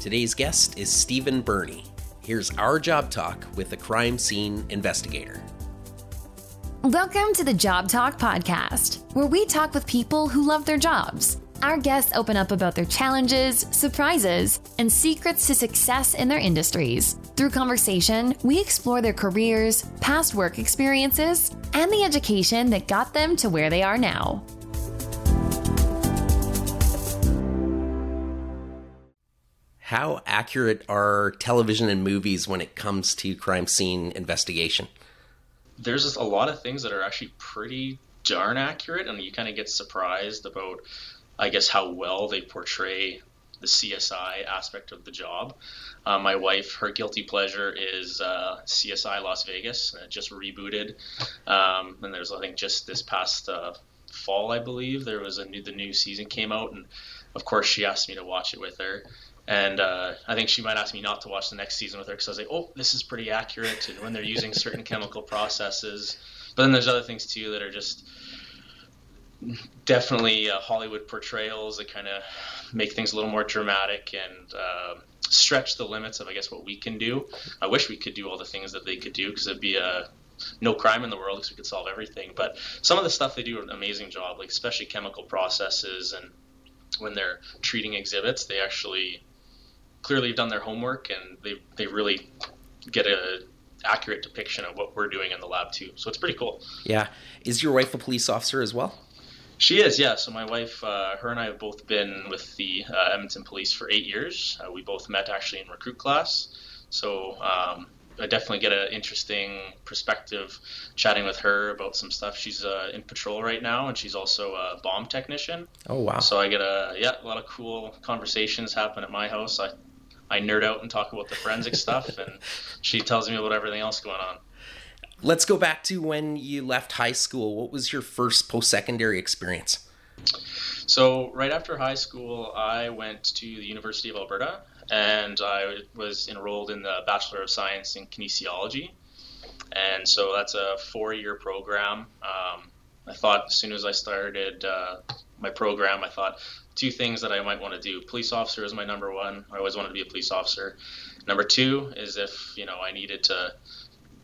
Today's guest is Stephen Berney. Here's our job talk with a crime scene investigator. Welcome to the Job Talk Podcast, where we talk with people who love their jobs. Our guests open up about their challenges, surprises, and secrets to success in their industries. Through conversation, we explore their careers, past work experiences, and the education that got them to where they are now. How accurate are television and movies when it comes to crime scene investigation? There's a lot of things that are actually pretty darn accurate, and you kind of get surprised about, I guess, how well they portray the CSI aspect of the job. Uh, my wife, her guilty pleasure is uh, CSI Las Vegas, uh, just rebooted, um, and there's I think just this past uh, fall, I believe, there was a new the new season came out, and of course she asked me to watch it with her. And uh, I think she might ask me not to watch the next season with her because I was like, oh, this is pretty accurate. When they're using certain chemical processes, but then there's other things too that are just definitely uh, Hollywood portrayals that kind of make things a little more dramatic and uh, stretch the limits of, I guess, what we can do. I wish we could do all the things that they could do because it'd be a no crime in the world because we could solve everything. But some of the stuff they do an amazing job, like especially chemical processes and when they're treating exhibits, they actually clearly done their homework and they they really get a accurate depiction of what we're doing in the lab too. So it's pretty cool. Yeah. Is your wife a police officer as well? She is, yeah. So my wife, uh, her and I have both been with the uh, Edmonton Police for eight years. Uh, we both met actually in recruit class. So um, I definitely get an interesting perspective chatting with her about some stuff. She's uh, in patrol right now, and she's also a bomb technician. Oh wow! So I get a yeah a lot of cool conversations happen at my house. I I nerd out and talk about the forensic stuff, and she tells me about everything else going on. Let's go back to when you left high school. What was your first post secondary experience? So, right after high school, I went to the University of Alberta and I was enrolled in the Bachelor of Science in Kinesiology. And so that's a four year program. Um, I thought as soon as I started uh, my program, I thought two things that I might want to do. Police officer is my number one. I always wanted to be a police officer. Number two is if you know I needed to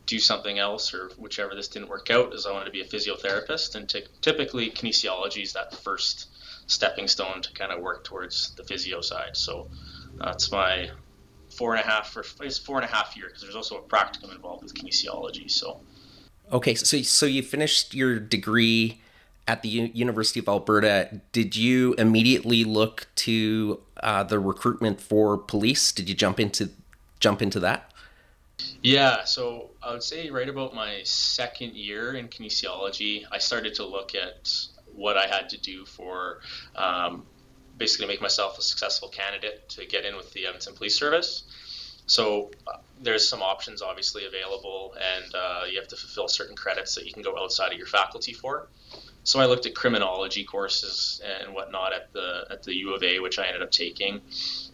do something else or whichever this didn't work out, is I wanted to be a physiotherapist. And t- typically kinesiology is that first stepping stone to kind of work towards the physio side. So that's my four and a half or it's four and a half year because there's also a practicum involved with kinesiology. So. Okay, so so you finished your degree at the U- University of Alberta, did you immediately look to uh, the recruitment for police? Did you jump into jump into that? Yeah, so I would say right about my second year in kinesiology, I started to look at what I had to do for um, basically make myself a successful candidate to get in with the Edmonton Police Service. So uh, there's some options obviously available, and uh, you have to fulfill certain credits that you can go outside of your faculty for. So I looked at criminology courses and whatnot at the at the U of A, which I ended up taking,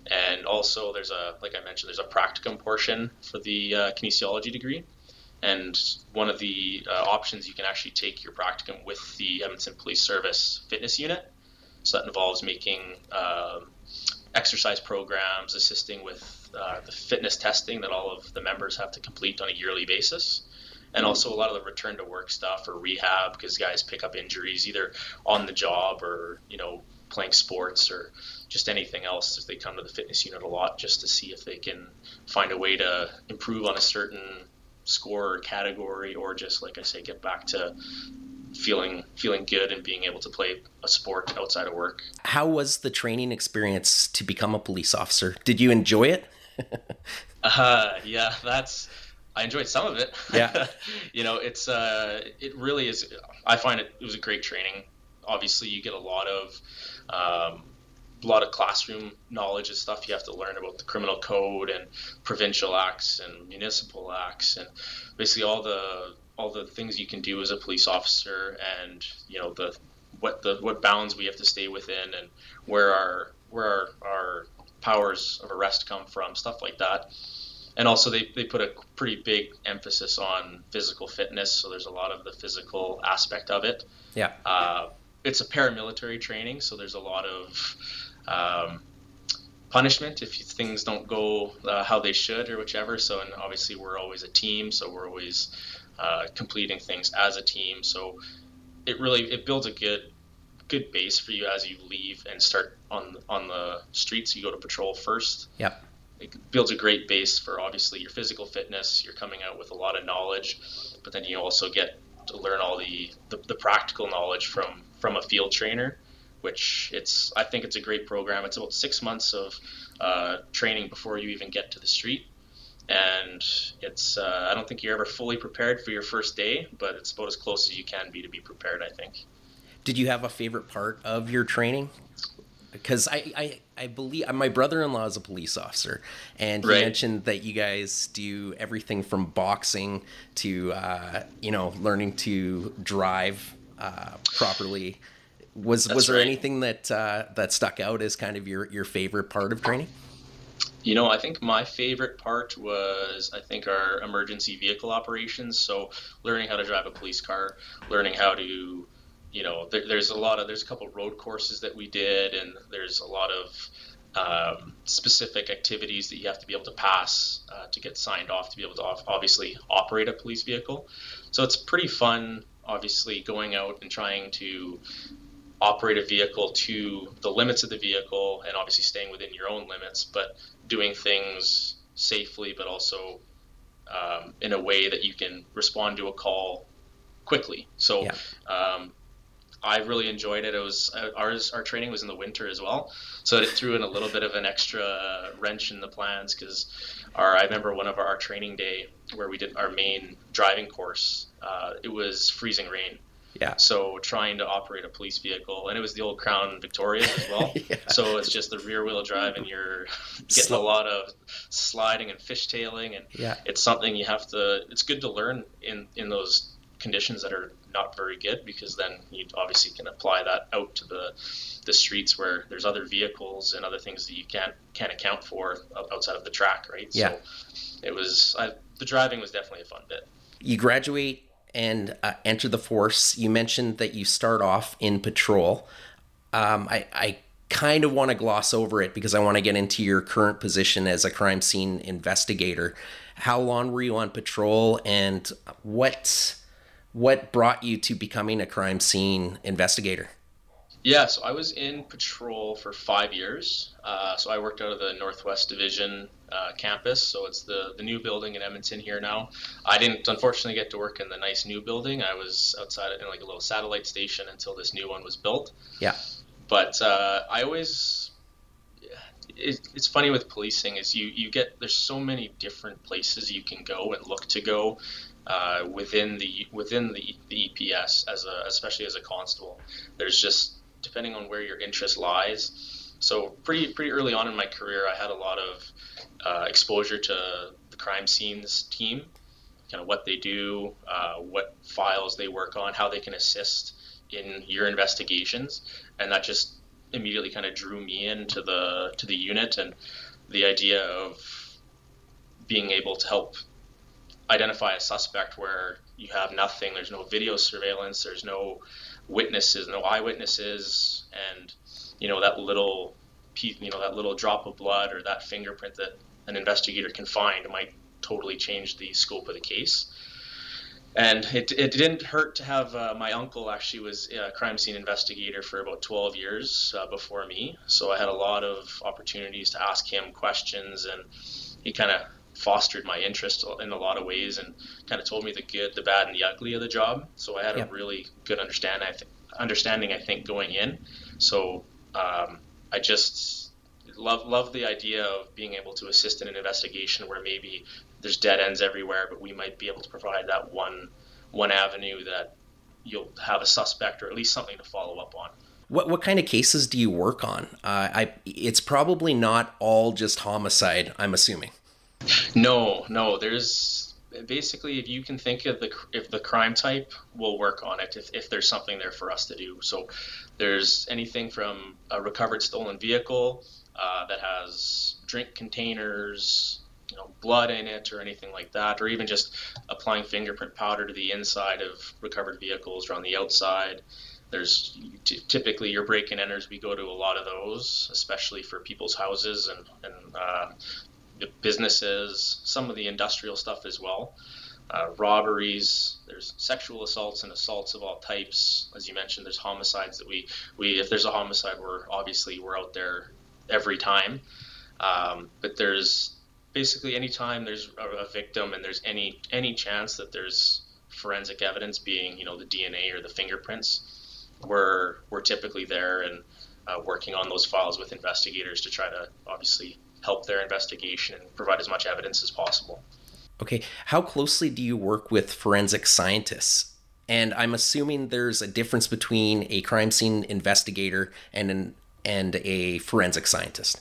and also there's a like I mentioned, there's a practicum portion for the uh, kinesiology degree, and one of the uh, options you can actually take your practicum with the Edmonton Police Service fitness unit. So that involves making uh, exercise programs, assisting with uh, the fitness testing that all of the members have to complete on a yearly basis and also a lot of the return to work stuff or rehab because guys pick up injuries either on the job or you know playing sports or just anything else if they come to the fitness unit a lot just to see if they can find a way to improve on a certain score or category or just like I say get back to feeling feeling good and being able to play a sport outside of work. How was the training experience to become a police officer? Did you enjoy it? Uh, yeah, that's I enjoyed some of it. Yeah. you know, it's uh, it really is. I find it, it was a great training. Obviously, you get a lot of um, a lot of classroom knowledge and stuff. You have to learn about the criminal code and provincial acts and municipal acts and basically all the all the things you can do as a police officer and you know the what the what bounds we have to stay within and where our where our, our powers of arrest come from, stuff like that and also they, they put a pretty big emphasis on physical fitness so there's a lot of the physical aspect of it yeah uh, it's a paramilitary training so there's a lot of um, punishment if things don't go uh, how they should or whichever. So, and obviously we're always a team, so we're always uh, completing things as a team. So it really it builds a good good base for you as you leave and start on on the streets. You go to patrol first. Yep. It builds a great base for obviously your physical fitness. You're coming out with a lot of knowledge, but then you also get to learn all the, the, the practical knowledge from from a field trainer which it's I think it's a great program. It's about six months of uh, training before you even get to the street, and it's uh, I don't think you're ever fully prepared for your first day, but it's about as close as you can be to be prepared. I think. Did you have a favorite part of your training? Because I, I, I believe my brother-in-law is a police officer, and he right. mentioned that you guys do everything from boxing to uh, you know learning to drive uh, properly. Was That's was there right. anything that uh, that stuck out as kind of your your favorite part of training? You know, I think my favorite part was I think our emergency vehicle operations. So learning how to drive a police car, learning how to, you know, there, there's a lot of there's a couple road courses that we did, and there's a lot of um, specific activities that you have to be able to pass uh, to get signed off to be able to obviously operate a police vehicle. So it's pretty fun, obviously, going out and trying to operate a vehicle to the limits of the vehicle and obviously staying within your own limits, but doing things safely, but also um, in a way that you can respond to a call quickly. So yeah. um, I really enjoyed it. It was uh, ours. Our training was in the winter as well, so it threw in a little bit of an extra wrench in the plans because our I remember one of our, our, training day where we did our main driving course. Uh, it was freezing rain, yeah. So trying to operate a police vehicle, and it was the old Crown Victoria as well. yeah. So it's just the rear wheel drive, and you're getting a lot of sliding and fishtailing, and yeah. it's something you have to. It's good to learn in in those conditions that are not very good because then you obviously can apply that out to the the streets where there's other vehicles and other things that you can't can't account for outside of the track, right? Yeah. So it was I, the driving was definitely a fun bit. You graduate and uh, enter the force. You mentioned that you start off in patrol. Um, I, I kind of want to gloss over it because I want to get into your current position as a crime scene investigator. How long were you on patrol, and what what brought you to becoming a crime scene investigator? Yeah, so I was in patrol for five years. Uh, so I worked out of the Northwest Division uh, campus. So it's the the new building in Edmonton here now. I didn't unfortunately get to work in the nice new building. I was outside in like a little satellite station until this new one was built. Yeah. But uh, I always it, it's funny with policing is you you get there's so many different places you can go and look to go uh, within the within the, the EPS as a especially as a constable. There's just depending on where your interest lies. So pretty pretty early on in my career, I had a lot of uh, exposure to the crime scenes team, kind of what they do, uh, what files they work on, how they can assist in your investigations, and that just immediately kind of drew me into the to the unit and the idea of being able to help identify a suspect where you have nothing, there's no video surveillance, there's no witnesses, no eyewitnesses, and you know that little piece, you know that little drop of blood or that fingerprint that an investigator can find might totally change the scope of the case. And it, it didn't hurt to have uh, my uncle actually was a crime scene investigator for about 12 years uh, before me. So I had a lot of opportunities to ask him questions, and he kind of fostered my interest in a lot of ways and kind of told me the good, the bad, and the ugly of the job. So I had yep. a really good understand, I th- understanding, I think, going in. So um, I just love love the idea of being able to assist in an investigation where maybe there's dead ends everywhere, but we might be able to provide that one one avenue that you'll have a suspect or at least something to follow up on. What what kind of cases do you work on? Uh, I it's probably not all just homicide. I'm assuming. No, no. There's basically if you can think of the if the crime type, we'll work on it if, if there's something there for us to do. So there's anything from a recovered stolen vehicle uh, that has drink containers, you know, blood in it or anything like that, or even just applying fingerprint powder to the inside of recovered vehicles or on the outside. there's t- typically your break and enters. We go to a lot of those, especially for people's houses and and uh, businesses, some of the industrial stuff as well. Uh, robberies, there's sexual assaults and assaults of all types. As you mentioned, there's homicides that we we if there's a homicide, we're obviously we're out there every time. Um, but there's basically any time there's a, a victim and there's any any chance that there's forensic evidence, being you know the DNA or the fingerprints, we're we're typically there and uh, working on those files with investigators to try to obviously help their investigation and provide as much evidence as possible. Okay, how closely do you work with forensic scientists? And I'm assuming there's a difference between a crime scene investigator and an and a forensic scientist.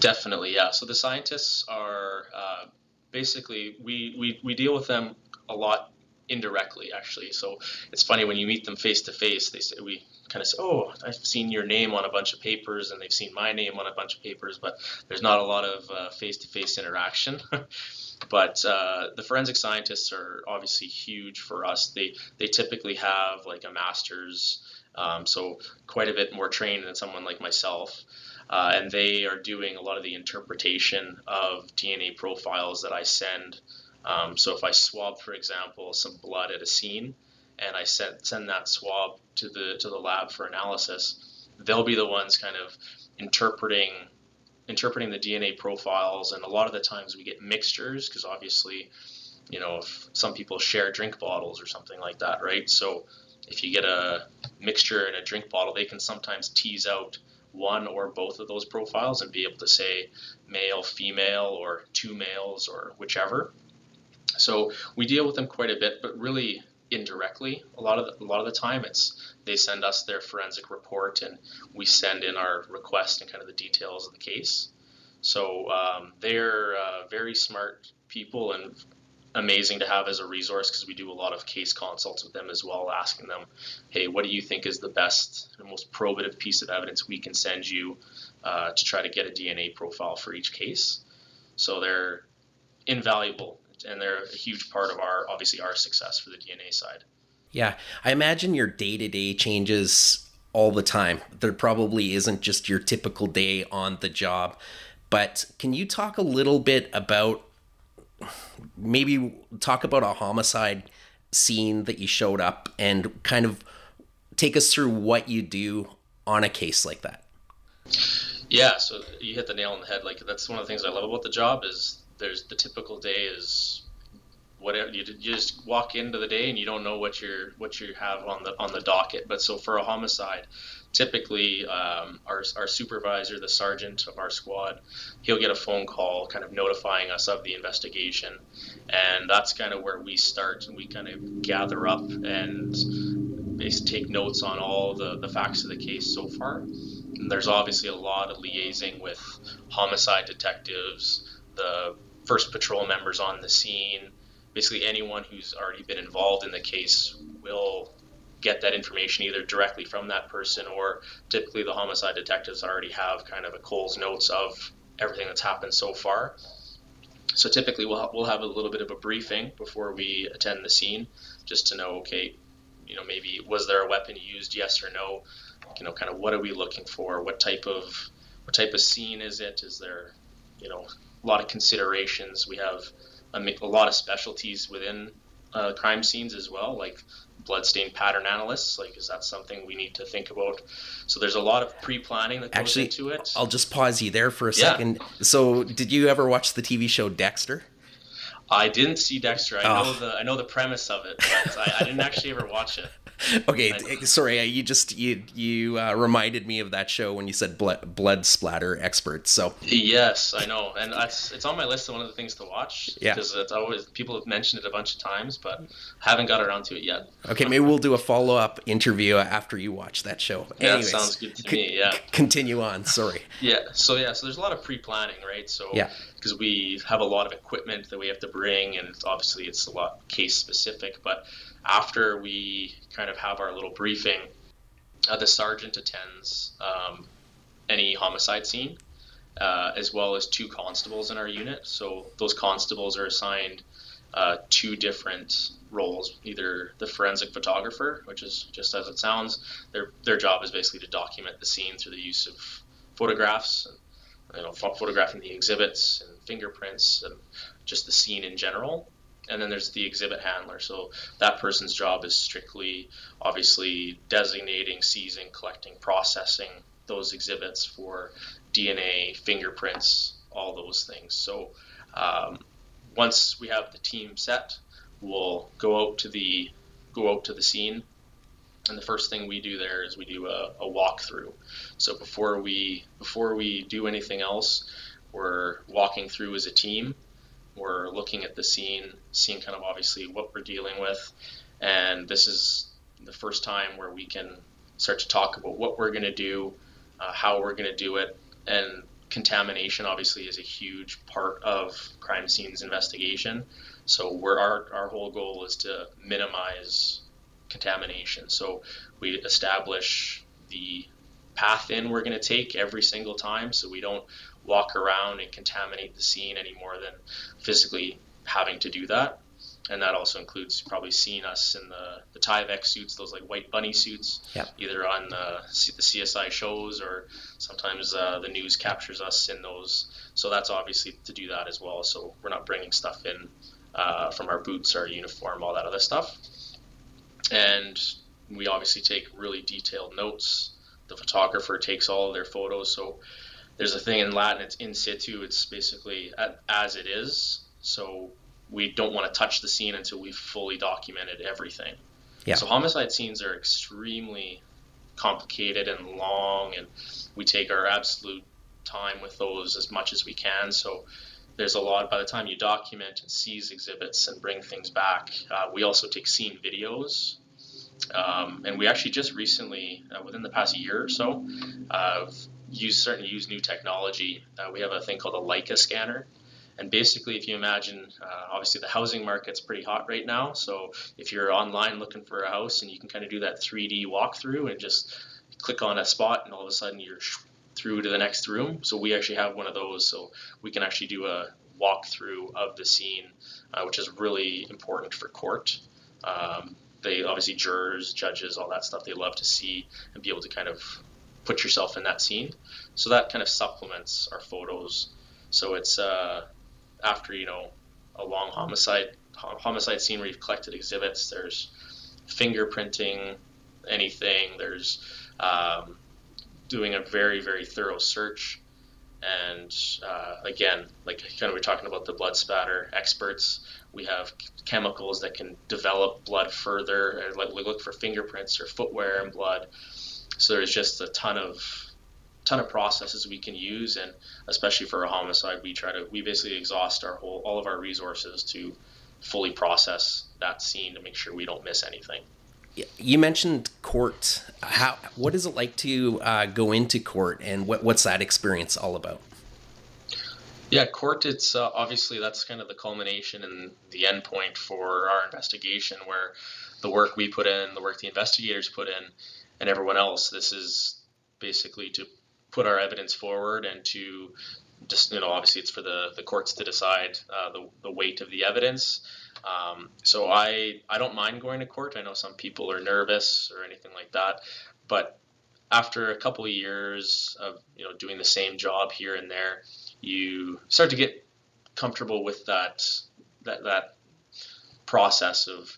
Definitely, yeah. So the scientists are uh, basically we, we we deal with them a lot indirectly, actually. So it's funny when you meet them face to face. They say we kind of say, "Oh, I've seen your name on a bunch of papers, and they've seen my name on a bunch of papers," but there's not a lot of face to face interaction. but uh, the forensic scientists are obviously huge for us. They they typically have like a master's, um, so quite a bit more trained than someone like myself. Uh, and they are doing a lot of the interpretation of DNA profiles that I send. Um, so if I swab, for example, some blood at a scene, and I send send that swab to the to the lab for analysis, they'll be the ones kind of interpreting interpreting the DNA profiles, and a lot of the times we get mixtures because obviously, you know, if some people share drink bottles or something like that, right? So if you get a mixture in a drink bottle, they can sometimes tease out one or both of those profiles and be able to say male, female, or two males, or whichever. So we deal with them quite a bit, but really indirectly. A lot of the, a lot of the time, it's they send us their forensic report, and we send in our request and kind of the details of the case. So um, they're uh, very smart people and amazing to have as a resource because we do a lot of case consults with them as well, asking them, hey, what do you think is the best and most probative piece of evidence we can send you uh, to try to get a DNA profile for each case? So they're invaluable and they're a huge part of our obviously our success for the DNA side. Yeah, I imagine your day to day changes all the time. There probably isn't just your typical day on the job. But can you talk a little bit about maybe talk about a homicide scene that you showed up and kind of take us through what you do on a case like that? Yeah, so you hit the nail on the head. Like that's one of the things I love about the job is there's the typical day is whatever you, just walk into the day and you don't know what you're what you have on the on the docket. But so for a homicide, typically um, our our supervisor, the sergeant of our squad, he'll get a phone call, kind of notifying us of the investigation, and that's kind of where we start. And we kind of gather up and take notes on all the the facts of the case so far. And there's obviously a lot of liaising with homicide detectives, the first patrol members on the scene, basically anyone who's already been involved in the case will get that information either directly from that person or typically the homicide detectives already have kind of a Coles notes of everything that's happened so far. So typically we'll, we'll have a little bit of a briefing before we attend the scene just to know, okay, you know, maybe was there a weapon used, yes or no? You know, kind of what are we looking for? What type of what type of scene is it? Is there, you know, a lot of considerations? We have a, a lot of specialties within uh, crime scenes as well, like bloodstain pattern analysts. Like, is that something we need to think about? So there's a lot of pre-planning that goes Actually, into it. I'll just pause you there for a Yeah. second. So, did you ever watch the TV show Dexter? I didn't see Dexter. I Oh. know the I know the premise of it, but I, I didn't actually ever watch it. Okay, sorry, you just you you uh, reminded me of that show when you said blood, blood splatter expert. So, Yes, I know, and that's it's on my list of one of the things to watch. Yeah. because it's always people have mentioned it a bunch of times, but haven't got around to it yet. okay, maybe we'll do a follow up interview after you watch that show. Yeah, that Anyways, sounds good to c- me, yeah. c- continue on. Sorry. Yeah. So yeah. So there's a lot of pre-planning, right? So Yeah. Because we have a lot of equipment that we have to bring, and obviously it's a lot case specific. But after we kind of have our little briefing, uh, the sergeant attends um, any homicide scene, uh, as well as two constables in our unit. So those constables are assigned uh, two different roles either the forensic photographer which is just as it sounds their their job is basically to document the scene through the use of photographs you know photographing the exhibits and fingerprints and just the scene in general. And then there's the exhibit handler. So that person's job is strictly obviously designating seizing collecting processing those exhibits for dna fingerprints all those things. So um, once we have the team set we'll go out to the go out to the scene and the first thing we do there is we do a, a walkthrough. So before we before we do anything else we're walking through as a team. We're looking at the scene seeing kind of obviously what we're dealing with. And this is the first time where we can start to talk about what we're going to do uh, how we're going to do it. And contamination obviously is a huge part of crime scenes investigation. So we're, our, our whole goal is to minimize contamination. So we establish the path in we're going to take every single time so we don't walk around and contaminate the scene any more than physically having to do that. And that also includes probably seeing us in the, the Tyvek suits, those like white bunny suits, yep. either on the, the CSI shows or sometimes uh, the news captures us in those. So that's obviously to do that as well. So we're not bringing stuff in uh, from our boots, our uniform, all that other stuff. And we obviously take really detailed notes. The photographer takes all of their photos. So there's a thing in Latin, it's in situ. It's basically as it is. So we don't want to touch the scene until we've fully documented everything. Yeah. So homicide scenes are extremely complicated and long, and we take our absolute time with those as much as we can. So there's a lot by the time you document and seize exhibits and bring things back uh, we also take scene videos. Um, and we actually just recently uh, within the past year or so uh, used certainly use new technology. Uh, we have a thing called a leica scanner. And basically if you imagine uh, obviously the housing market's pretty hot right now. So if you're online looking for a house and you can kind of do that 3d walkthrough and just click on a spot and all of a sudden you're through to the next room. So we actually have one of those, so we can actually do a walkthrough of the scene, uh, which is really important for court. Um, they obviously jurors, judges, all that stuff they love to see and be able to kind of put yourself in that scene. So that kind of supplements our photos. So it's uh, after you know a long homicide homicide scene where you've collected exhibits. There's fingerprinting, anything. There's um, doing a very very thorough search. And uh, again like kind of we're talking about the blood spatter experts. We have chemicals that can develop blood further like we look for fingerprints or footwear and blood. So there's just a ton of ton of processes we can use. And especially for a homicide we try to we basically exhaust our whole all of our resources to fully process that scene to make sure we don't miss anything you mentioned court. How what is it like to uh, go into court, and what, what's that experience all about? Yeah, court. It's uh, obviously that's kind of the culmination and the end point for our investigation, where the work we put in, the work the investigators put in, and everyone else. This is basically to put our evidence forward and to just you know obviously it's for the the courts to decide uh, the the weight of the evidence. Um, so I I don't mind going to court. I know some people are nervous or anything like that, but after a couple of years of you know doing the same job here and there, you start to get comfortable with that that that process of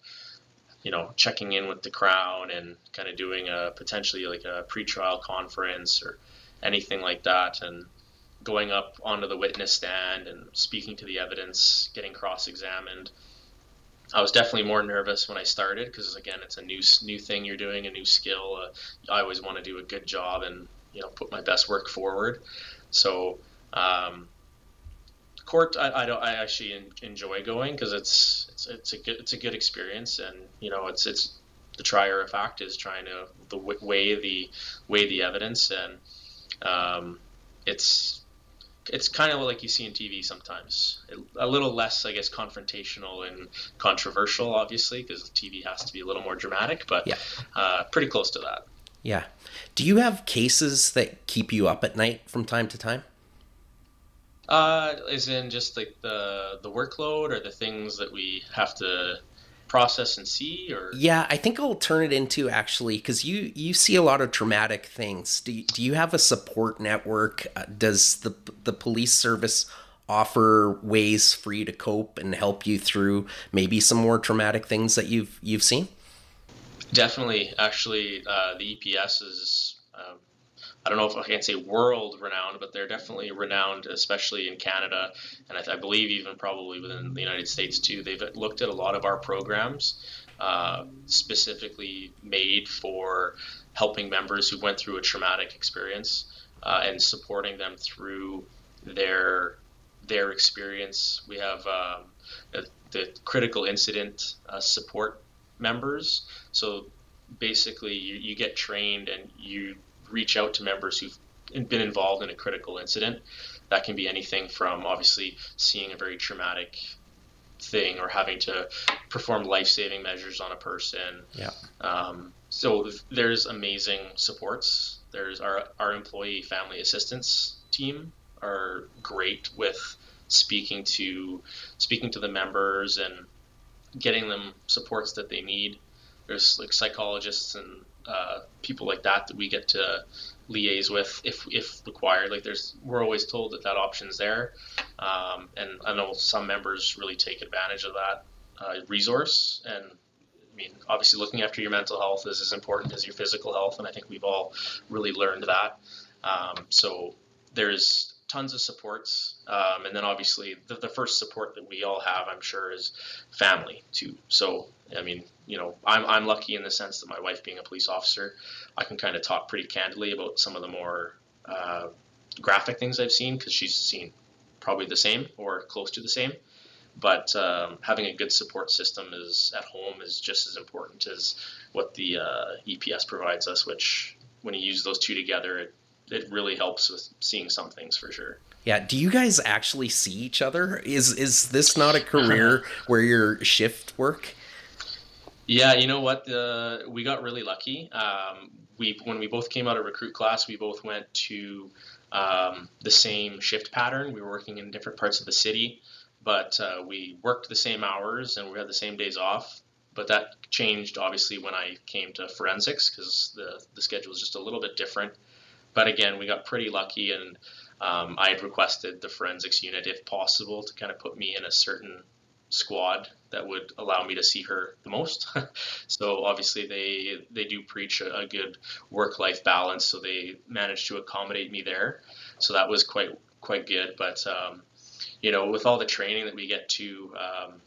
you know checking in with the crown and kind of doing a potentially like a pretrial conference or anything like that. And going up onto the witness stand and speaking to the evidence getting cross-examined I was definitely more nervous when I started because again, it's a new new thing you're doing, a new skill. Uh, I always want to do a good job and you know put my best work forward. So um, court, I, I, don't. I actually enjoy going because it's it's it's a good it's a good experience, and you know it's it's the trier of fact is trying to the weigh the weigh the evidence, and um, it's it's kind of like you see in TV sometimes. A little less, I guess, confrontational and controversial, obviously, because TV has to be a little more dramatic, but yeah. uh, pretty close to that. Yeah. Do you have cases that keep you up at night from time to time? Uh, is in just like the the workload or the things that we have to process and see or? Yeah i think i'll turn it into actually because you you see a lot of traumatic things. Do you, do you have a support network? Uh, does the the police service offer ways for you to cope and help you through maybe some more traumatic things that you've you've seen? Definitely. Actually uh, the eps is um, I don't know if I can say world renowned, but they're definitely renowned, especially in Canada, and I, I, believe even probably within the United States too. They've looked at a lot of our programs, uh, specifically made for helping members who went through a traumatic experience uh, and supporting them through their their experience. We have um, the critical incident uh, support members, so basically you, you get trained and you reach out to members who've been involved in a critical incident. That can be anything from obviously seeing a very traumatic thing or having to perform life-saving measures on a person. Yeah. Um, so there's amazing supports. There's our our employee family assistance team are great with speaking to speaking to the members and getting them supports that they need. There's like psychologists and uh, people like that that we get to liaise with if if required. Like there's we're always told that that option's there, um, and I know some members really take advantage of that uh, resource. And I mean, obviously, looking after your mental health is as important as your physical health, and I think we've all really learned that. Um, so there's tons of supports, um, and then obviously the, the first support that we all have, I'm sure, is family too. So I mean, you know, I'm, I'm lucky in the sense that my wife being a police officer, I can kind of talk pretty candidly about some of the more uh, graphic things I've seen because she's seen probably the same or close to the same. But um, having a good support system is at home is just as important as what the uh, EPS provides us. Which, when you use those two together, it it really helps with seeing some things for sure. Yeah. Do you guys actually see each other? Is is this not a career where your shift work? Yeah, you know what? The, we got really lucky. Um, we when we both came out of recruit class, we both went to um, the same shift pattern. We were working in different parts of the city, but uh, we worked the same hours and we had the same days off. But that changed obviously when I came to forensics because the the schedule was just a little bit different. But again, we got pretty lucky, and um, I had requested the forensics unit, if possible, to kind of put me in a certain squad that would allow me to see her the most. so obviously they they do preach a, a good work life balance, so they managed to accommodate me there. So that was quite quite good. But um, you know, with all the training that we get to. Um,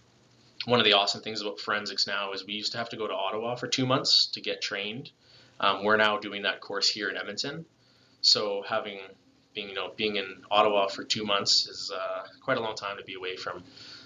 one of the awesome things about forensics now is we used to have to go to Ottawa for two months to get trained. Um, we're now doing that course here in Edmonton. So having being you know being in Ottawa for two months is uh, quite a long time to be away from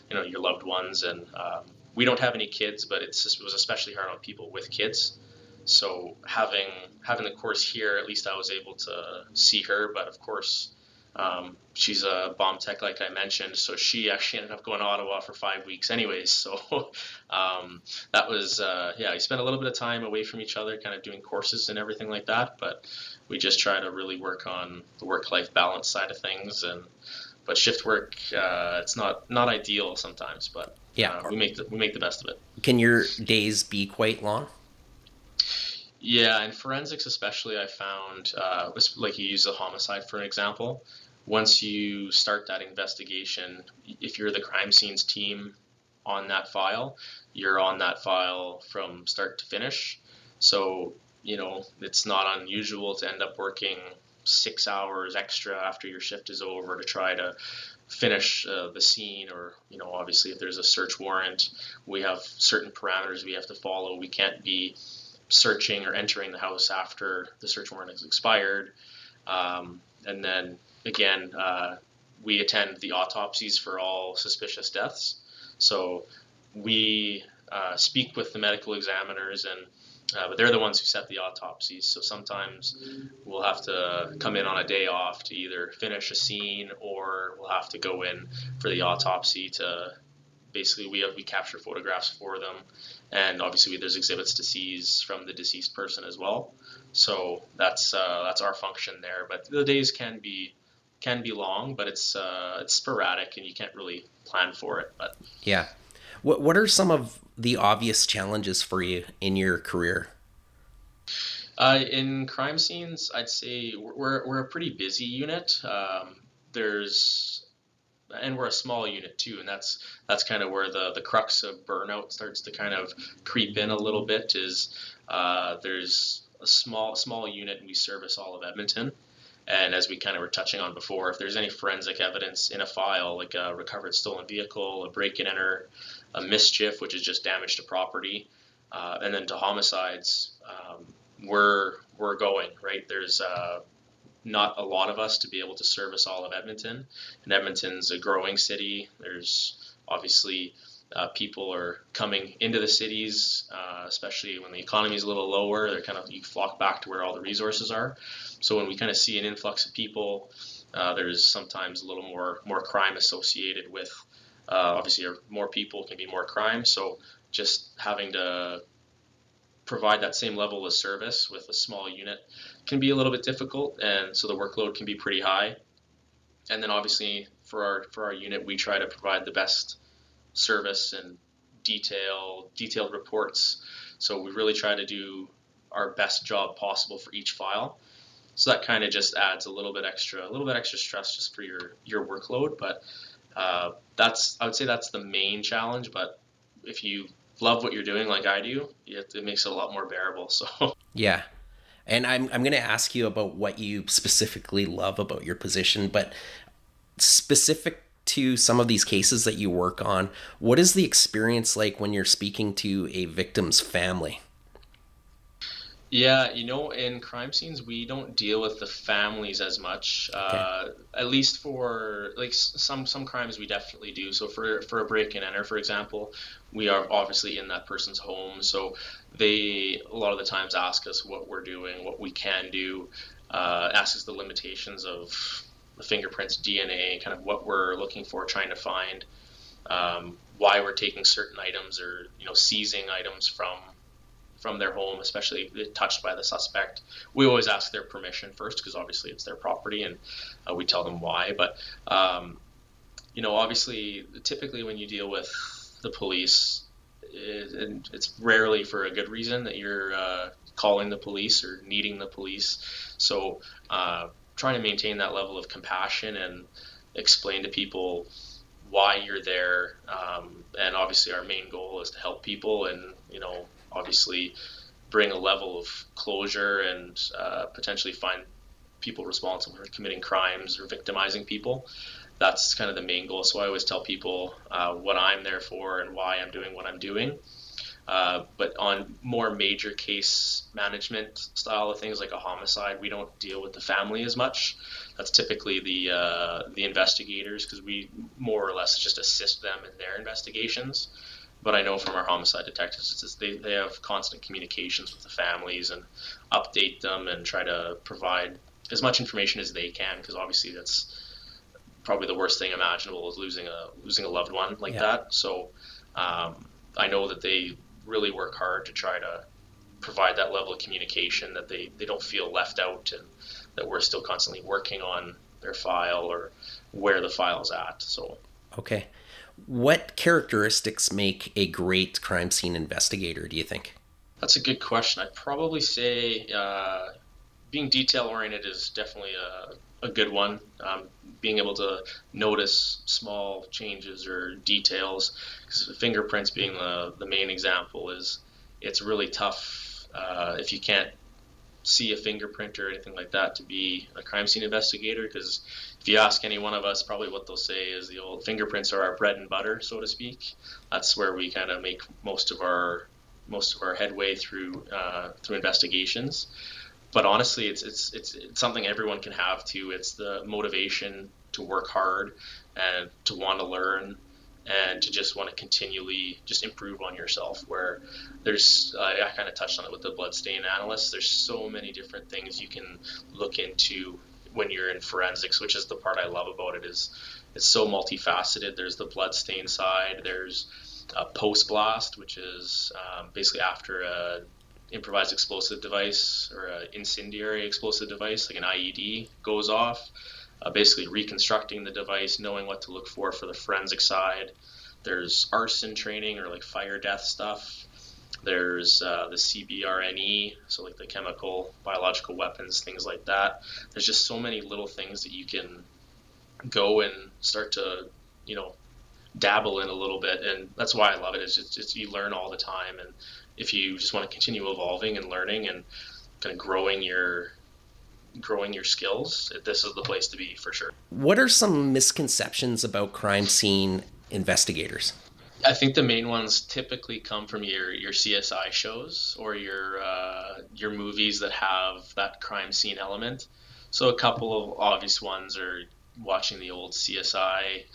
you know your loved ones. And um, we don't have any kids but just, it was especially hard on people with kids. So having having the course here at least i was able to see her. But of course um, she's a bomb tech like i mentioned. So she actually ended up going to ottawa for five weeks anyways. So um, that was uh, yeah we spent a little bit of time away from each other kind of doing courses and everything like that. But we just try to really work on the work life balance side of things and but shift work uh, it's not not ideal sometimes but yeah. uh, we make the, we make the best of it. Can your days be quite long? Yeah in forensics especially i found uh, like you use a homicide for an example. Once you start that investigation if you're the crime scenes team on that file you're on that file from start to finish. So you know it's not unusual to end up working six hours extra after your shift is over to try to finish uh, the scene or you know obviously if there's a search warrant we have certain parameters we have to follow. We can't be searching or entering the house after the search warrant has expired. Um, and then again uh, we attend the autopsies for all suspicious deaths. So we uh, speak with the medical examiners and uh, but they're the ones who set the autopsies. So sometimes we'll have to come in on a day off to either finish a scene or we'll have to go in for the autopsy to basically we have, we capture photographs for them, and obviously there's exhibits to seize from the deceased person as well. So that's uh, that's our function there. But the days can be can be long, but it's uh, it's sporadic and you can't really plan for it. But yeah, what what are some of the obvious challenges for you in your career? Uh, in crime scenes, I'd say we're we're a pretty busy unit. Um, there's and we're a small unit too, and that's that's kind of where the the crux of burnout starts to kind of creep in a little bit. Is uh, there's a small small unit, and we service all of Edmonton. And as we kind of were touching on before, if there's any forensic evidence in a file, like a recovered stolen vehicle, a break and enter, a mischief, which is just damage to property, uh, and then to homicides, um, we're we're going right. There's uh, not a lot of us to be able to service all of Edmonton, and Edmonton's a growing city. There's obviously uh, people are coming into the cities, uh, especially when the economy is a little lower. They're kind of you flock back to where all the resources are. So when we kind of see an influx of people, uh, there's sometimes a little more more crime associated with. Uh, obviously, more people can be more crime. So just having to provide that same level of service with a small unit can be a little bit difficult, and so the workload can be pretty high. And then obviously for our for our unit, we try to provide the best service and detail detailed reports. So we really try to do our best job possible for each file. So that kind of just adds a little bit extra, a little bit extra stress just for your your workload. But uh, that's I would say that's the main challenge. But if you love what you're doing like I do, it makes it a lot more bearable. So yeah, and I'm I'm going to ask you about what you specifically love about your position, but specific to some of these cases that you work on, what is the experience like when you're speaking to a victim's family? Yeah, you know, in crime scenes, we don't deal with the families as much. Okay. Uh, at least for like some some crimes, we definitely do. So for for a break and enter, for example, we are obviously in that person's home. So they a lot of the times ask us what we're doing, what we can do, uh, ask us the limitations of the fingerprints, DNA, kind of what we're looking for, trying to find, um, why we're taking certain items or you know seizing items from from their home, especially touched by the suspect. We always ask their permission first because obviously it's their property, and uh, we tell them why. But um, you know, obviously, typically when you deal with the police, it, it's rarely for a good reason that you're uh, calling the police or needing the police. So uh, trying to maintain that level of compassion and explain to people why you're there. Um, and obviously, our main goal is to help people and, you know, obviously bring a level of closure and uh, potentially find people responsible for committing crimes or victimizing people. That's kind of the main goal. So I always tell people uh, what I'm there for and why I'm doing what I'm doing. Uh, but on more major case management style of things like a homicide, we don't deal with the family as much. That's typically the uh, the investigators because we more or less just assist them in their investigations. But I know from our homicide detectives, they, they have constant communications with the families and update them and try to provide as much information as they can because obviously that's probably the worst thing imaginable is losing a losing a loved one like yeah. that. So um, I know that they really work hard to try to provide that level of communication that they, they don't feel left out and that we're still constantly working on their file or where the file's at. So okay. What characteristics make a great crime scene investigator, do you think? That's a good question. I'd probably say uh, being detail oriented is definitely a, a good one. Um, being able to notice small changes or details, because fingerprints being the, the main example, is it's really tough uh, if you can't see a fingerprint or anything like that to be a crime scene investigator because if you ask any one of us probably what they'll say is the old fingerprints are our bread and butter so to speak. That's where we kind of make most of our most of our headway through uh, through investigations but honestly, it's, it's it's it's something everyone can have too. It's the motivation to work hard and to want to learn and to just want to continually just improve on yourself. Where there's, uh, I kind of touched on it with the bloodstain analyst. There's so many different things you can look into when you're in forensics, which is the part I love about it. Is it's so multifaceted. There's the bloodstain side. There's a post blast, which is um, basically after a improvised explosive device or an incendiary explosive device like an IED goes off. uh, basically reconstructing the device, knowing what to look for for the forensic side. There's arson training or like fire death stuff. There's uh, the CBRNE, so like the chemical, biological weapons, things like that. There's just so many little things that you can go and start to, you know, dabble in a little bit, and that's why I love it. Is just, just you learn all the time, and if you just want to continue evolving and learning and kind of growing your growing your skills, this is the place to be for sure. What are some misconceptions about crime scene investigators? I think the main ones typically come from your your CSI shows or your uh, your movies that have that crime scene element. So a couple of obvious ones are watching the old CSI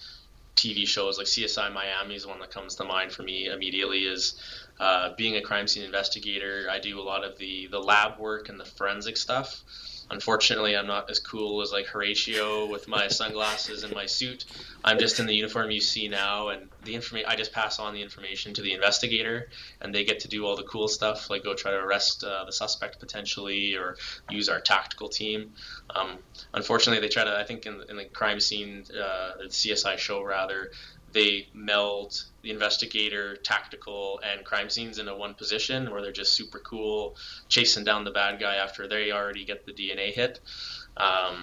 TV shows like CSI Miami is one that comes to mind for me immediately. Is uh, being a crime scene investigator, I do a lot of the the lab work and the forensic stuff. Unfortunately i'm not as cool as like horatio with my sunglasses and my suit. I'm just in the uniform you see now and the information i just pass on the information to the investigator and they get to do all the cool stuff like go try to arrest uh, the suspect potentially or use our tactical team. Um, unfortunately they try to i think in, in the crime scene uh, the csi show rather they meld the investigator, tactical, and crime scenes into one position where they're just super cool, chasing down the bad guy after they already get the DNA hit. Um,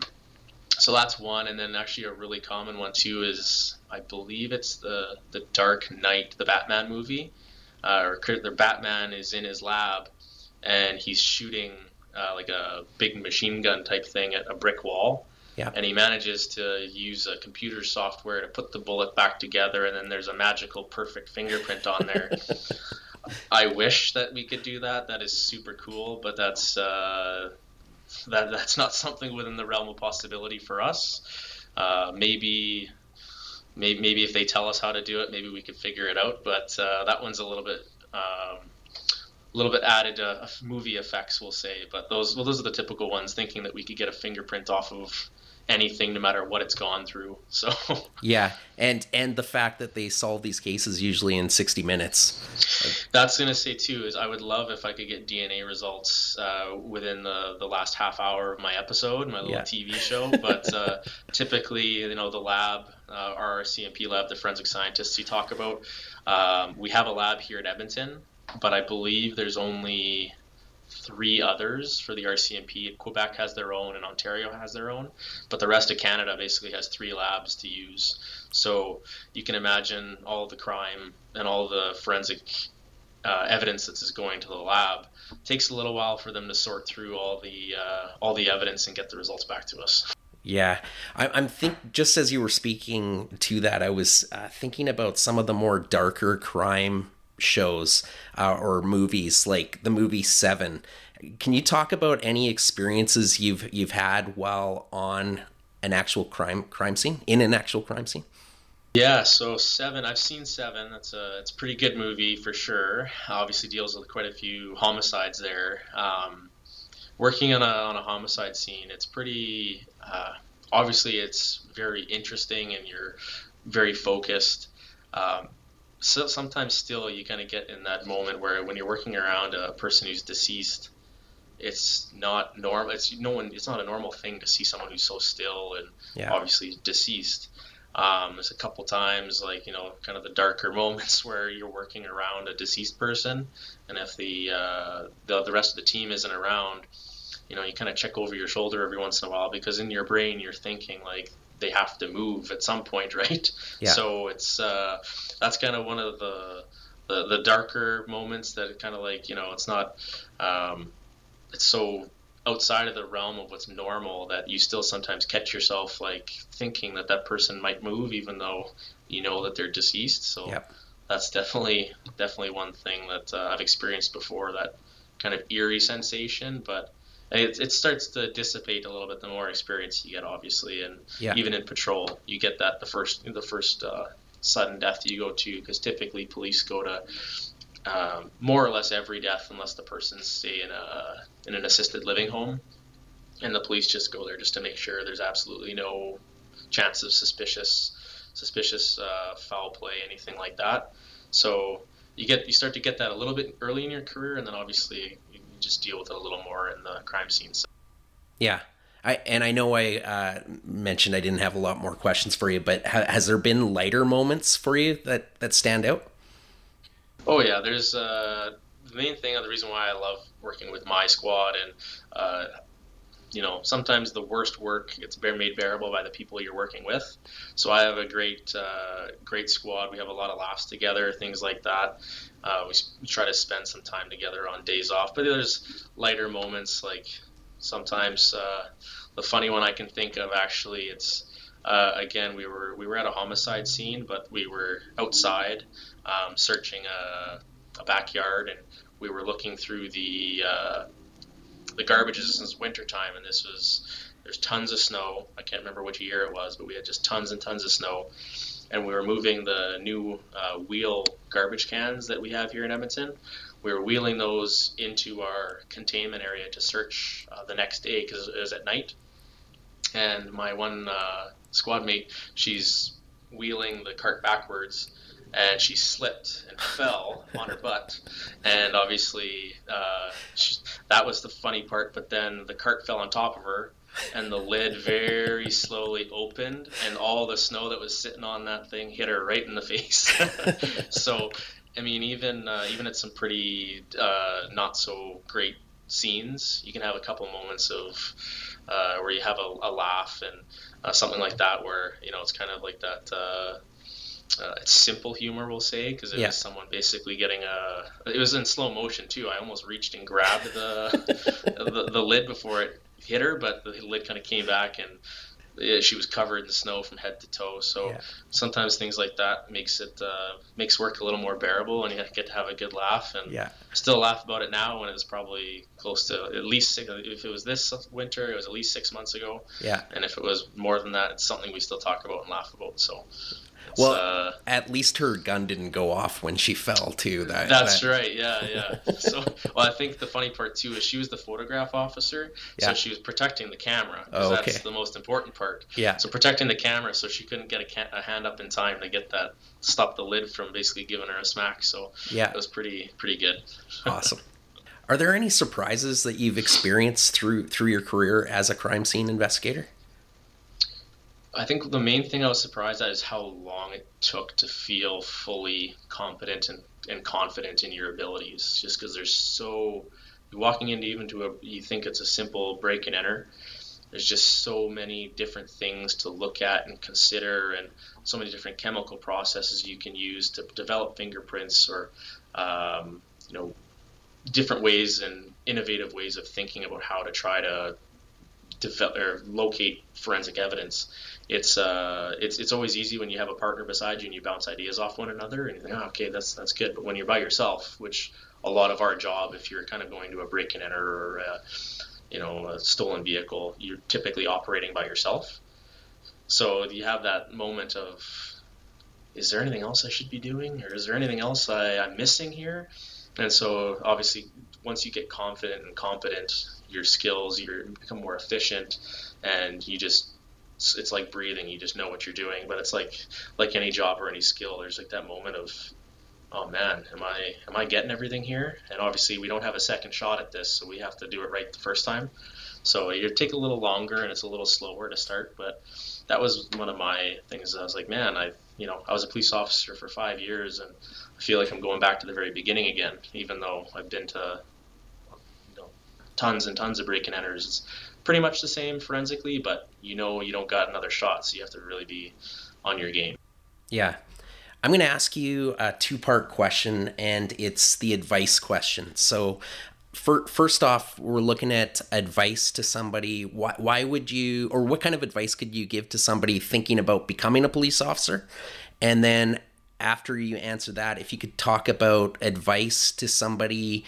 so that's one, and then actually a really common one too is I believe it's the the Dark Knight, the Batman movie, uh, or Batman is in his lab and he's shooting uh, like a big machine gun type thing at a brick wall yeah. And he manages to use a computer software to put the bullet back together, and then there's a magical, perfect fingerprint on there. I wish that we could do that. That is super cool, but that's uh, that that's not something within the realm of possibility for us. Uh, maybe, maybe, maybe if they tell us how to do it, maybe we could figure it out. But uh, that one's a little bit. Um, a little bit added uh, movie effects, we'll say, but those well, those are the typical ones. Thinking that we could get a fingerprint off of anything no matter what it's gone through so yeah and and the fact that they solve these cases usually in 60 minutes that's going to say too is i would love if i could get dna results uh, within the the last half hour of my episode my little yeah. tv show but uh, typically you know the lab uh, RCMP lab the forensic scientists you talk about um, we have a lab here at edmonton but i believe there's only three others for the RCMP. Quebec has their own, and Ontario has their own, but the rest of Canada basically has three labs to use. So you can imagine all the crime and all the forensic uh, evidence that is going to the lab. It takes a little while for them to sort through all the uh, all the evidence and get the results back to us. Yeah, I, am think just as you were speaking to that, I was uh, thinking about some of the more darker crime shows uh, or movies like the movie Seven. Can you talk about any experiences you've you've had while on an actual crime crime scene in an actual crime scene? Yeah, so Seven, I've seen Seven. That's a it's a pretty good movie for sure. Obviously deals with quite a few homicides there. Um, working on a on a homicide scene, it's pretty. Uh, obviously, it's very interesting and you're very focused. Um, so sometimes still you kind of get in that moment where when you're working around a person who's deceased, it's not normal. It's no one. It's not a normal thing to see someone who's so still and yeah. obviously deceased. Um, there's a couple times like you know kind of the darker moments where you're working around a deceased person, and if the uh, the the rest of the team isn't around, you know you kind of check over your shoulder every once in a while because in your brain you're thinking like they have to move at some point, right? Yeah. So it's uh, that's kind of one of the, the, the darker moments that kind of like you know it's not um, it's so outside of the realm of what's normal that you still sometimes catch yourself like thinking that that person might move even though you know that they're deceased. So yep. that's definitely definitely one thing that uh, I've experienced before that kind of eerie sensation, but it, it starts to dissipate a little bit the more experience you get, obviously, and yeah. even in patrol, you get that the first the first uh, sudden death you go to because typically police go to um, more or less every death unless the person's stay in a in an assisted living home, and the police just go there just to make sure there's absolutely no chance of suspicious suspicious uh, foul play, anything like that. So you get you start to get that a little bit early in your career, and then obviously just deal with it a little more in the crime scenes. Yeah. I, and I know I uh, mentioned I didn't have a lot more questions for you, but ha- has there been lighter moments for you that, that stand out? Oh yeah, there's uh, the main thing. The reason why I love working with my squad, and uh, you know, sometimes the worst work gets made bearable by the people you're working with. So I have a great, uh, great squad. We have a lot of laughs together, things like that. Uh, we, we try to spend some time together on days off, but there's lighter moments like sometimes uh, the funny one I can think of actually it's uh, again we were we were at a homicide scene but we were outside um, searching a, a, backyard and we were looking through the uh, garbage is since wintertime and this was there's tons of snow. I can't remember which year it was but we had just tons and tons of snow. And we were moving the new uh, wheel garbage cans that we have here in Edmonton. We were wheeling those into our containment area to search uh, the next day because it was at night. And my one uh, squad mate, she's wheeling the cart backwards and she slipped and fell on her butt. And obviously, uh, she, that was the funny part. But then the cart fell on top of her, and the lid very slowly opened, and all the snow that was sitting on that thing hit her right in the face. so I mean, even uh, even at some pretty uh, not so great scenes, you can have a couple moments of uh, where you have a, a laugh and uh, something like that, where you know it's kind of like that. Uh, it's simple humor, we'll say, because it yeah. was someone basically getting a. It was in slow motion too. I almost reached and grabbed the the, the lid before it hit her, but the lid kind of came back and she was covered in snow from head to toe. So yeah. sometimes things like that makes it uh, makes work a little more bearable, and you get to have a good laugh. And yeah. still laugh about it now when it was probably close to at least six, if it was this winter, it was at least six months ago. Yeah. And if it was more than that, it's something we still talk about and laugh about. So well, uh, at least her gun didn't go off when she fell too. That, that's that. right. Yeah, yeah. so, well, I think the funny part too is she was the photograph officer, yeah. so she was protecting the camera. Oh, okay. That's the most important part. Yeah. So protecting the camera, so she couldn't get a, can- a hand up in time to get that stop the lid from basically giving her a smack. So yeah, it was pretty pretty good. awesome. Are there any surprises that you've experienced through through your career as a crime scene investigator? I think the main thing I was surprised at is how long it took to feel fully competent and, and confident in your abilities. Just because there's so walking into even to a you think it's a simple break and enter. There's just so many different things to look at and consider, and so many different chemical processes you can use to develop fingerprints or um, you know different ways and innovative ways of thinking about how to try to develop or locate forensic evidence it's uh, it's it's always easy when you have a partner beside you and you bounce ideas off one another and you think, oh, okay, that's that's good. But when you're by yourself, which a lot of our job, if you're kind of going to a break and enter or a, you know a stolen vehicle, you're typically operating by yourself. So you have that moment of, is there anything else I should be doing, or is there anything else I, I'm missing here? And so obviously, once you get confident and competent, your skills you become more efficient, and you just it's, it's like breathing. You just know what you're doing. But it's like like any job or any skill. There's like that moment of oh man, am I am I getting everything here? And obviously we don't have a second shot at this, so we have to do it right the first time. So it take a little longer and it's a little slower to start, but that was one of my things. I was like, man, I you know I was a police officer for five years, and I feel like I'm going back to the very beginning again, even though I've been to you know tons and tons of break and enters. Pretty much the same forensically, but you know you don't got another shot, so you have to really be on your game. Yeah. I'm going to ask you a two part question, and it's the advice question. So, first off, we're looking at advice to somebody. Why, why would you, or what kind of advice could you give to somebody thinking about becoming a police officer? And then after you answer that, if you could talk about advice to somebody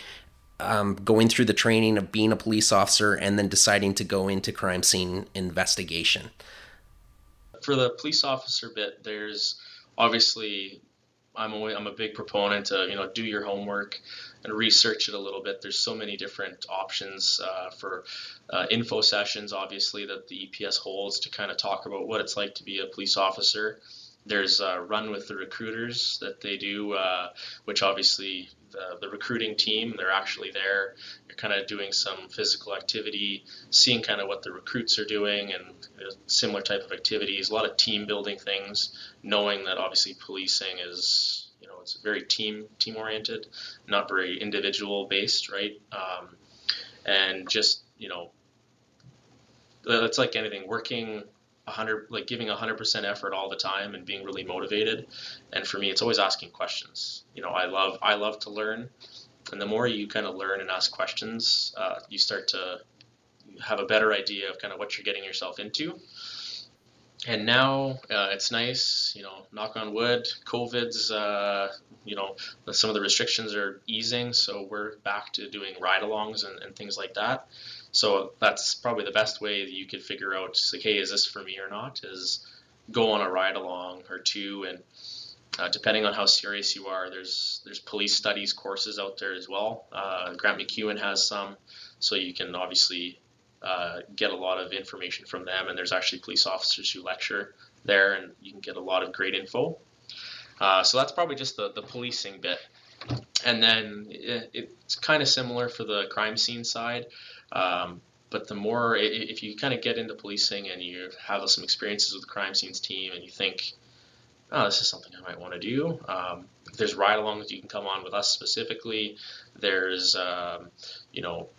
um, going through the training of being a police officer and then deciding to go into crime scene investigation? For the police officer bit, there's obviously I'm I'm a big proponent to you know do your homework and research it a little bit. There's so many different options uh, for uh, info sessions, obviously that the EPS holds to kind of talk about what it's like to be a police officer there's uh, Run with the Recruiters that they do, uh, which obviously the, the recruiting team, they're actually there. You're kind of doing some physical activity, seeing kind of what the recruits are doing and similar type of activities, a lot of team building things, knowing that obviously policing is, you know, it's very team team oriented, not very individual based, right? Um, and just, you know, it's like anything, working 100 like giving 100% effort all the time and being really motivated. And for me it's always asking questions. You know i love i love to learn. And the more you kind of learn and ask questions uh, you start to have a better idea of kind of what you're getting yourself into. And now uh, it's nice you know knock on wood covid's uh, you know some of the restrictions are easing so we're back to doing ride-alongs and, and things like that so that's probably the best way that you could figure out, like, hey, is this for me or not? Is go on a ride along or two, and uh, depending on how serious you are, there's there's police studies courses out there as well. Uh, Grant MacEwan has some, so you can obviously uh, get a lot of information from them. And there's actually police officers who lecture there, and you can get a lot of great info. Uh, so that's probably just the, the policing bit. And then it, it's kind of similar for the crime scene side. Um, but the more, if you kind of get into policing and you have some experiences with the crime scenes team and you think, oh, this is something I might want to do, um, there's ride-alongs you can come on with us specifically. There's, um, you know,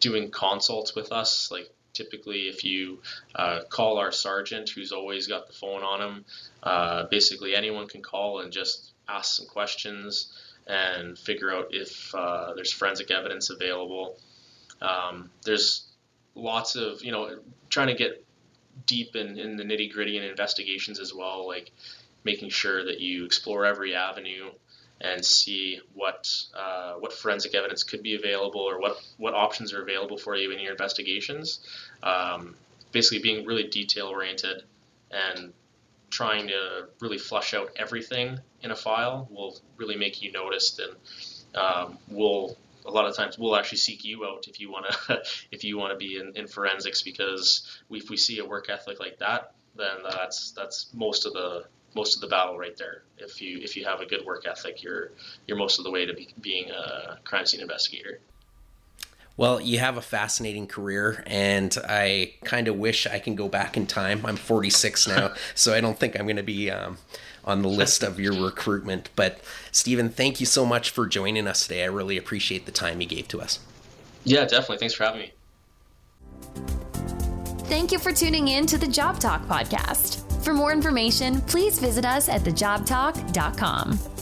doing consults with us. Like typically, if you uh, call our sergeant, who's always got the phone on him, uh, basically anyone can call and just ask some questions and figure out if uh, there's forensic evidence available. Um, there's lots of you know trying to get deep in, in the nitty gritty and investigations as well, like making sure that you explore every avenue and see what uh, what forensic evidence could be available or what what options are available for you in your investigations. Um, basically, being really detail oriented and trying to really flush out everything in a file will really make you noticed and um, will a lot of times we'll actually seek you out if you want to if you want to be in, in forensics because we, if we see a work ethic like that then that's that's most of the most of the battle right there if you if you have a good work ethic you're you're most of the way to be, being a crime scene investigator well, you have a fascinating career, and I kind of wish I can go back in time. I'm 46 now, so I don't think I'm going to be um, on the list of your recruitment. But Stephen, thank you so much for joining us today. I really appreciate the time you gave to us. Yeah, definitely. Thanks for having me. Thank you for tuning in to the Job Talk podcast. For more information, please visit us at thejobtalk.com.